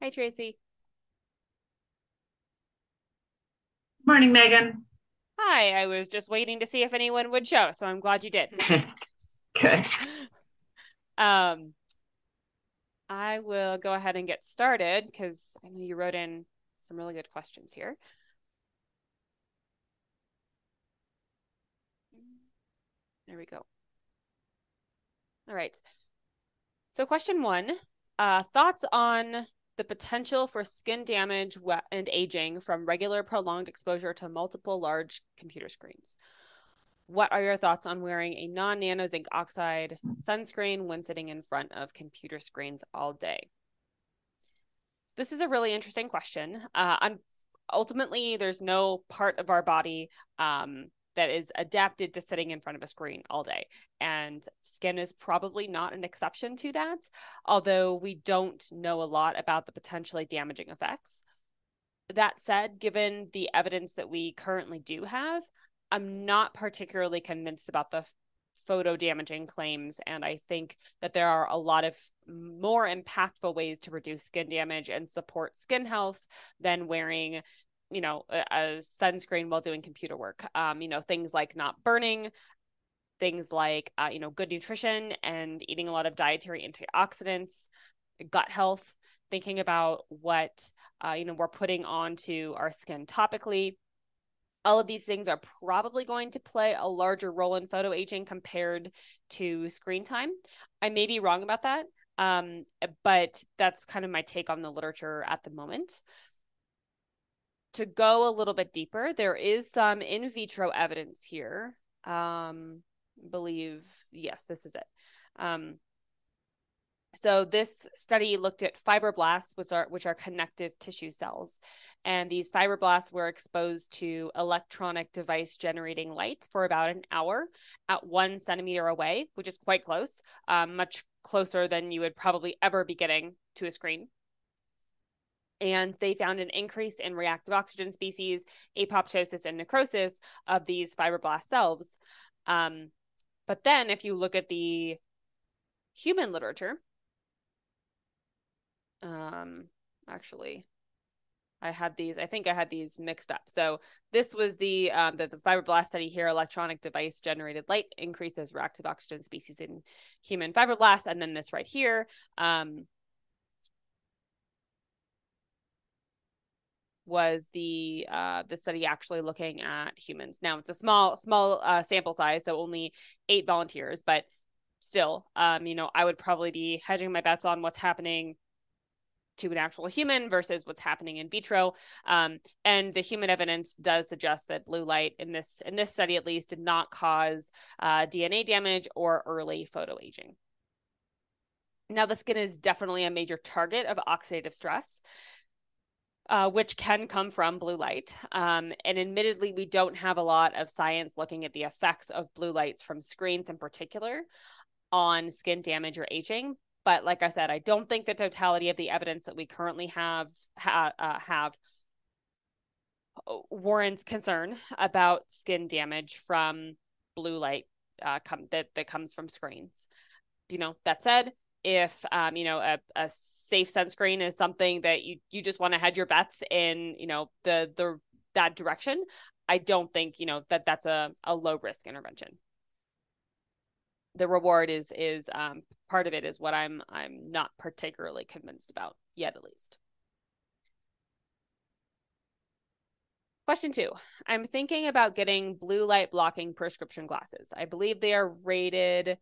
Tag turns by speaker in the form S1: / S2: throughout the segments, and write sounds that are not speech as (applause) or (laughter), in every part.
S1: Hi, Tracy.
S2: Morning, Megan.
S1: Hi, I was just waiting to see if anyone would show, so I'm glad you did. (laughs)
S2: okay. (laughs)
S1: Um, I will go ahead and get started because I know you wrote in some really good questions here. There we go. All right. So question one, uh, thoughts on the potential for skin damage and aging from regular prolonged exposure to multiple large computer screens. What are your thoughts on wearing a non nano zinc oxide sunscreen when sitting in front of computer screens all day? So this is a really interesting question. Uh, ultimately, there's no part of our body um, that is adapted to sitting in front of a screen all day. And skin is probably not an exception to that, although we don't know a lot about the potentially damaging effects. That said, given the evidence that we currently do have, I'm not particularly convinced about the photo damaging claims. And I think that there are a lot of more impactful ways to reduce skin damage and support skin health than wearing you know a, sunscreen while doing computer work. Um you know things like not burning things like uh, you know good nutrition and eating a lot of dietary antioxidants gut health thinking about what uh, you know we're putting onto our skin topically. All of these things are probably going to play a larger role in photo aging compared to screen time. I may be wrong about that um, but that's kind of my take on the literature at the moment to go a little bit deeper, there is some in vitro evidence here. Um, believe yes, this is it. Um, so this study looked at fibroblasts, which are which are connective tissue cells, and these fibroblasts were exposed to electronic device generating light for about an hour at one centimeter away, which is quite close, um, much closer than you would probably ever be getting to a screen and they found an increase in reactive oxygen species, apoptosis, and necrosis of these fibroblast cells. Um, but then, if you look at the human literature, um, actually, I had these. I think I had these mixed up. So this was the um, the, the fibroblast study here. Electronic device generated light increases reactive oxygen species in human fibroblasts, and then this right here. Um, was the uh, the study actually looking at humans. Now it's a small small uh, sample size, so only eight volunteers, but still, um, you know, I would probably be hedging my bets on what's happening to an actual human versus what's happening in vitro. Um, and the human evidence does suggest that blue light in this in this study at least did not cause uh, DNA damage or early photo aging. Now, the skin is definitely a major target of oxidative stress uh, which can come from blue light. Um, and admittedly, we don't have a lot of science looking at the effects of blue lights from screens in particular on skin damage or aging. But like I said, I don't think the totality of the evidence that we currently have ha- uh, have uh, warrants concern about skin damage from blue light uh, come that that comes from screens. You know, that said, if um, you know a, a safe sunscreen is something that you you just want to hedge your bets in you know the the that direction i don't think you know that that's a, a low risk intervention the reward is is um, part of it is what i'm i'm not particularly convinced about yet at least Question two I'm thinking about getting blue light blocking prescription glasses. I believe they are rated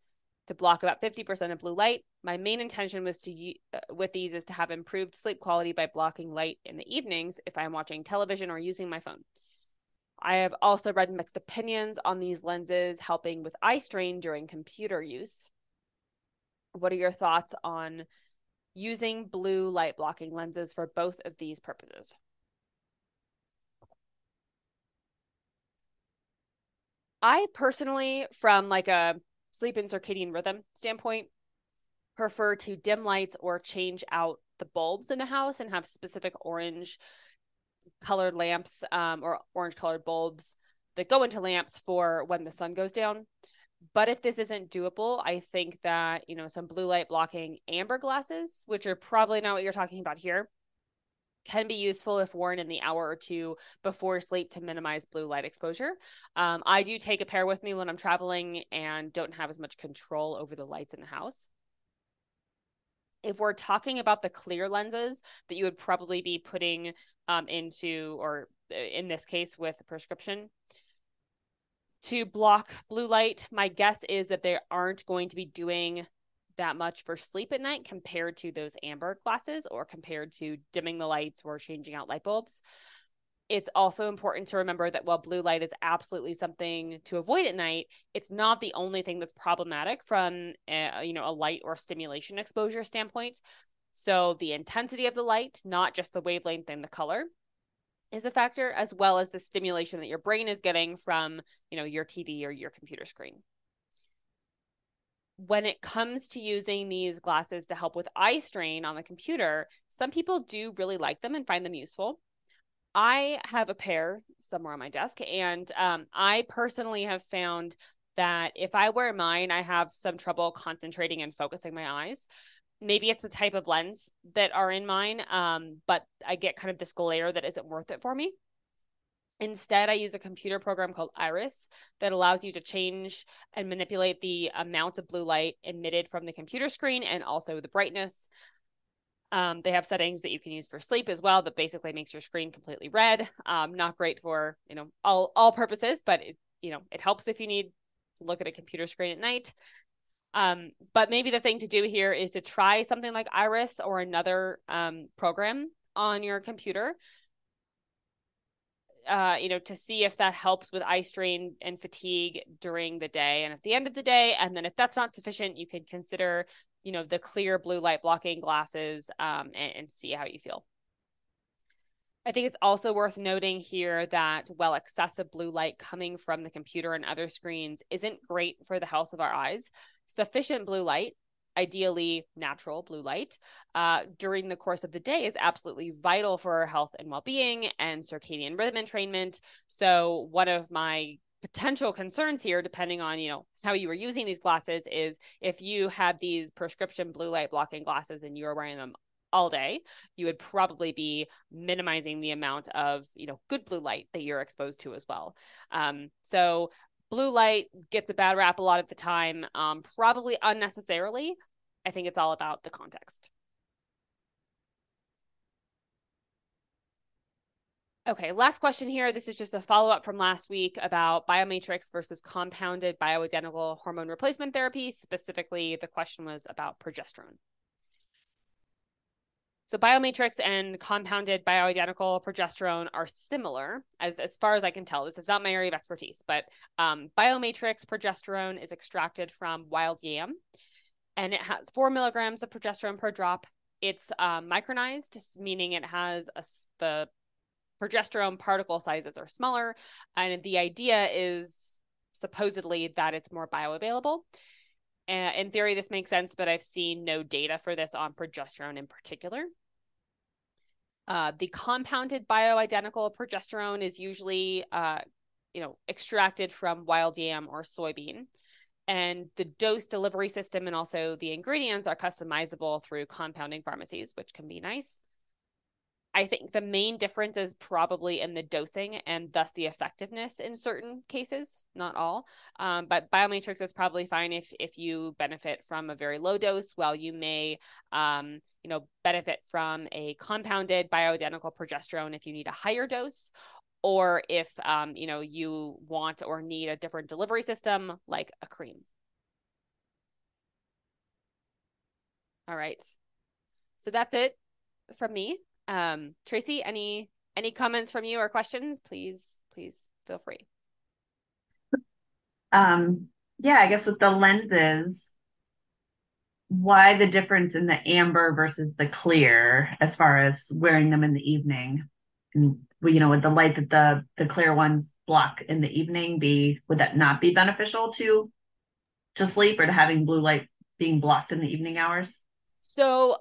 S1: to block about 50% of blue light. My main intention was to uh, with these is to have improved sleep quality by blocking light in the evenings if I'm watching television or using my phone. I have also read mixed opinions on these lenses helping with eye strain during computer use. What are your thoughts on using blue light blocking lenses for both of these purposes? I personally, from like a sleep and circadian rhythm standpoint, prefer to dim lights or change out the bulbs in the house and have specific orange colored lamps um, or orange colored bulbs that go into lamps for when the sun goes down. But if this isn't doable, I think that, you know, some blue light blocking amber glasses, which are probably not what you're talking about here, can be useful if worn in the hour or two before sleep to minimize blue light exposure. Um, I do take a pair with me when I'm traveling and don't have as much control over the lights in the house. If we're talking about the clear lenses that you would probably be putting um, into, or uh, in this case with a prescription, to block blue light, my guess is that they aren't going to be doing that much for sleep at night compared to those amber glasses or compared to dimming the lights or changing out light bulbs. It's also important to remember that while blue light is absolutely something to avoid at night, it's not the only thing that's problematic from a, you know a light or stimulation exposure standpoint. So the intensity of the light, not just the wavelength and the color, is a factor as well as the stimulation that your brain is getting from, you know, your TV or your computer screen when it comes to using these glasses to help with eye strain on the computer, some people do really like them and find them useful. I have a pair somewhere on my desk, and um, I personally have found that if I wear mine, I have some trouble concentrating and focusing my eyes. Maybe it's the type of lens that are in mine, um, but I get kind of this glare that isn't worth it for me. Instead, I use a computer program called Iris that allows you to change and manipulate the amount of blue light emitted from the computer screen and also the brightness. Um, they have settings that you can use for sleep as well that basically makes your screen completely red. Um, not great for you know all all purposes, but it you know it helps if you need to look at a computer screen at night. Um, but maybe the thing to do here is to try something like Iris or another um, program on your computer uh, you know, to see if that helps with eye strain and fatigue during the day and at the end of the day. And then if that's not sufficient, you can consider, you know, the clear blue light blocking glasses um, and, and see how you feel. I think it's also worth noting here that while excessive blue light coming from the computer and other screens isn't great for the health of our eyes, sufficient blue light ideally natural blue light uh, during the course of the day is absolutely vital for our health and well-being and circadian rhythm entrainment. So one of my potential concerns here depending on you know how you were using these glasses is if you had these prescription blue light blocking glasses and you were wearing them all day you would probably be minimizing the amount of you know good blue light that you're exposed to as well. Um, so blue light gets a bad rap a lot of the time um, probably unnecessarily I think it's all about the context. Okay, last question here. This is just a follow up from last week about biomatrix versus compounded bioidentical hormone replacement therapy. Specifically, the question was about progesterone. So biomatrix and compounded bioidentical progesterone are similar, as as far as I can tell. This is not my area of expertise, but um, biomatrix progesterone is extracted from wild yam, and it has four milligrams of progesterone per drop. It's um, micronized, meaning it has a, the progesterone particle sizes are smaller, and the idea is supposedly that it's more bioavailable. Uh, in theory, this makes sense, but I've seen no data for this on progesterone in particular. Uh, the compounded bioidentical progesterone is usually, uh, you know, extracted from wild yam or soybean and the dose delivery system and also the ingredients are customizable through compounding pharmacies which can be nice. I think the main difference is probably in the dosing and thus the effectiveness in certain cases not all. Um, but biomatrix is probably fine if if you benefit from a very low dose. While you may um, you know benefit from a compounded bioidentical progesterone if you need a higher dose or if um, you know you want or need a different delivery system like a cream. All right. So that's it from me. Um, tracy any any comments from you or questions? Please please feel free.
S2: Um yeah i guess with the lenses why the difference in the amber versus the clear as far as wearing them in the evening you know, would the light that the the clear ones block in the evening be would that not be beneficial to to sleep or to having blue light being blocked in the evening hours?
S1: So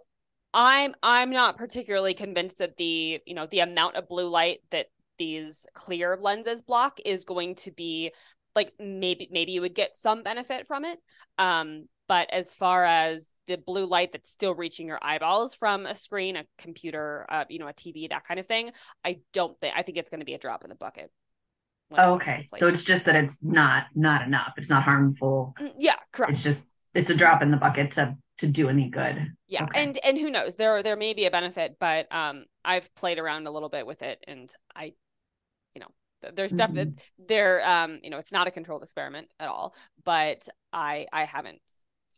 S1: I'm I'm not particularly convinced that the you know the amount of blue light that these clear lenses block is going to be like maybe maybe you would get some benefit from it um but as far as the blue light that's still reaching your eyeballs from a screen, a computer, uh, you know, a TV, that kind of thing, I don't think I think it's going to be a drop in the bucket.
S2: Okay, so it's just that it's not not enough. It's not harmful.
S1: Mm, yeah, correct.
S2: It's just it's a drop in the bucket to to do any good.
S1: Yeah, okay. and and who knows? There there may be a benefit, but um, I've played around a little bit with it, and I, you know, there's mm-hmm. definitely there um, you know, it's not a controlled experiment at all, but I I haven't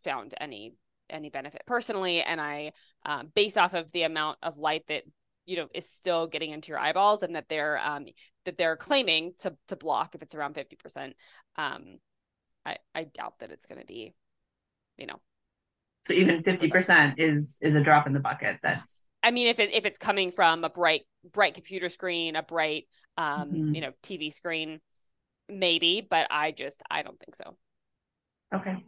S1: found any any benefit personally, and I, um, based off of the amount of light that you know is still getting into your eyeballs and that they're um that they're claiming to to block if it's around 50% um i i doubt that it's going to be you know.
S2: So even 50% is is a drop in the bucket that's
S1: i mean if it if it's coming from a bright bright computer screen a bright um mm-hmm. you know tv screen maybe but i just i don't think so.
S2: Okay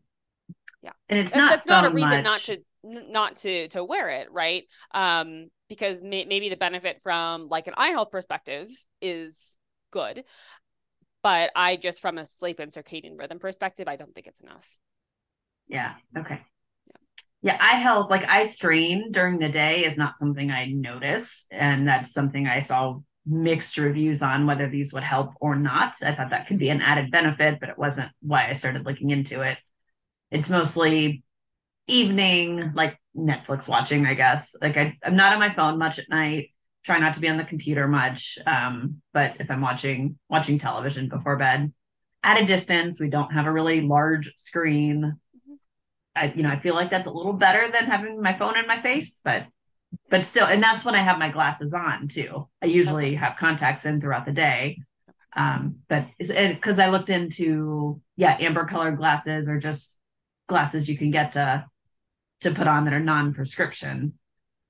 S1: yeah
S2: and it's not
S1: that's not a reason
S2: much...
S1: not to not to to wear it right um because may- maybe the benefit from like an eye health perspective is good but i just from a sleep and circadian rhythm perspective i don't think it's enough
S2: yeah okay yeah, eye health, like eye strain during the day is not something I notice. And that's something I saw mixed reviews on whether these would help or not. I thought that could be an added benefit, but it wasn't why I started looking into it. It's mostly evening, like Netflix watching, I guess. Like I, I'm not on my phone much at night. Try not to be on the computer much. Um, but if I'm watching watching television before bed, at a distance, we don't have a really large screen. I, you know, I feel like that's a little better than having my phone in my face, but but still, and that's when I have my glasses on too. I usually have contacts in throughout the day. Um, but because I looked into yeah, amber colored glasses or just glasses you can get to to put on that are non-prescription.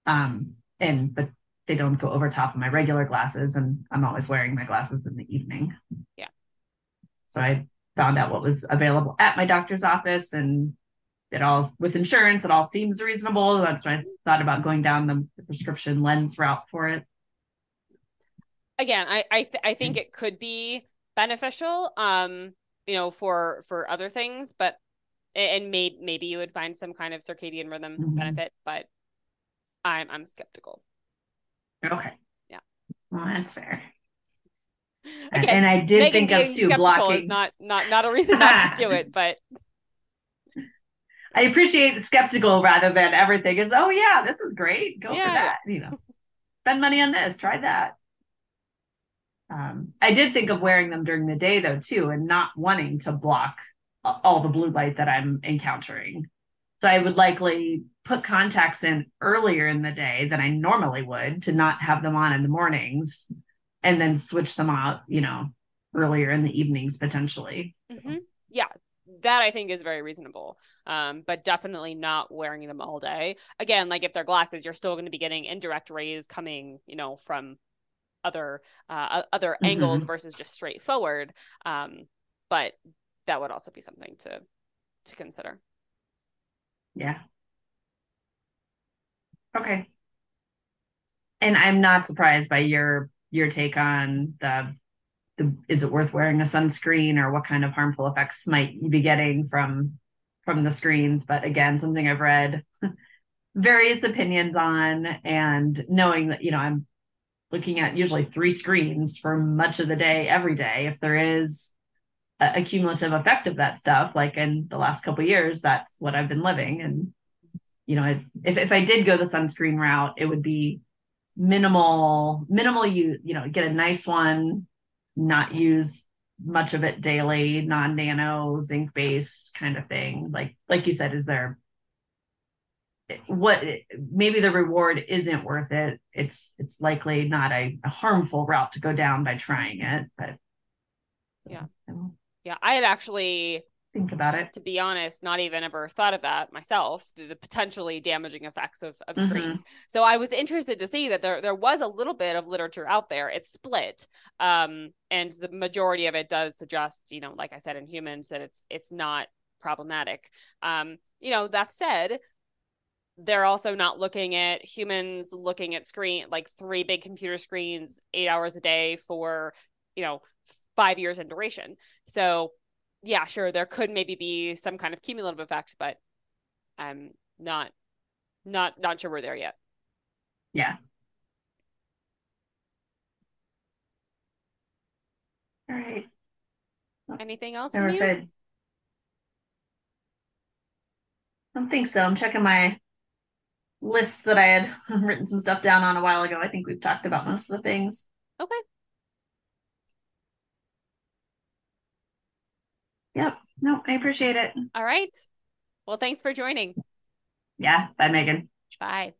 S2: Um, and but they don't go over top of my regular glasses, and I'm always wearing my glasses in the evening.
S1: Yeah.
S2: So I found out what was available at my doctor's office, and it all with insurance, it all seems reasonable. That's why I thought about going down the, the prescription lens route for it.
S1: Again, I I, th- I think it could be beneficial, um, you know, for for other things, but and maybe maybe you would find some kind of circadian rhythm mm-hmm. benefit, but I'm I'm skeptical.
S2: Okay.
S1: Yeah.
S2: Well, that's fair. (laughs) And I did Megan think of too blocking.
S1: Is not not not a reason not to do (laughs) it, but
S2: I appreciate skeptical rather than everything is. Oh yeah, this is great. Go yeah. for that. You know, spend money on this. Try that. Um, I did think of wearing them during the day though too, and not wanting to block all the blue light that I'm encountering. So I would likely put contacts in earlier in the day than I normally would to not have them on in the mornings and then switch them out, you know, earlier in the evenings potentially.
S1: Mm-hmm. Yeah, that I think is very reasonable. Um, but definitely not wearing them all day. Again, like if they're glasses, you're still going to be getting indirect rays coming, you know, from other uh, other mm-hmm. angles versus just straight forward. Um, but that would also be something to to consider.
S2: Yeah. Okay. And I'm not surprised by your your take on the the is it worth wearing a sunscreen or what kind of harmful effects might you be getting from from the screens but again something I've read (laughs) various opinions on and knowing that you know I'm looking at usually three screens for much of the day every day if there is a, cumulative effect of that stuff like in the last couple years that's what i've been living. And you know if, if i did go the sunscreen route it would be minimal minimal you you know get a nice one not use much of it daily non nano zinc based kind of thing. Like like you said is there what maybe the reward isn't worth it. It's it's likely not a, a harmful route to go down by trying it but
S1: yeah yeah, I had actually
S2: think about it.
S1: To be honest, not even ever thought of that myself, the, the potentially damaging effects of, of mm-hmm. screens. So I was interested to see that there there was a little bit of literature out there. It's split. Um, and the majority of it does suggest, you know, like I said in humans, that it's it's not problematic. Um, you know, that said, they're also not looking at humans looking at screen like three big computer screens eight hours a day for you know five years in duration. So yeah, sure, there could maybe be some kind of cumulative effect, but I'm not not not sure we're there yet.
S2: Yeah. All right.
S1: Anything else
S2: Then
S1: from
S2: we're
S1: you?
S2: good. I don't think so. I'm checking my list that I had (laughs) written some stuff down on a while ago. I think we've talked about most of the things.
S1: Okay.
S2: Yep. No, I appreciate it.
S1: All right. Well, thanks for joining.
S2: Yeah. Bye, Megan.
S1: Bye.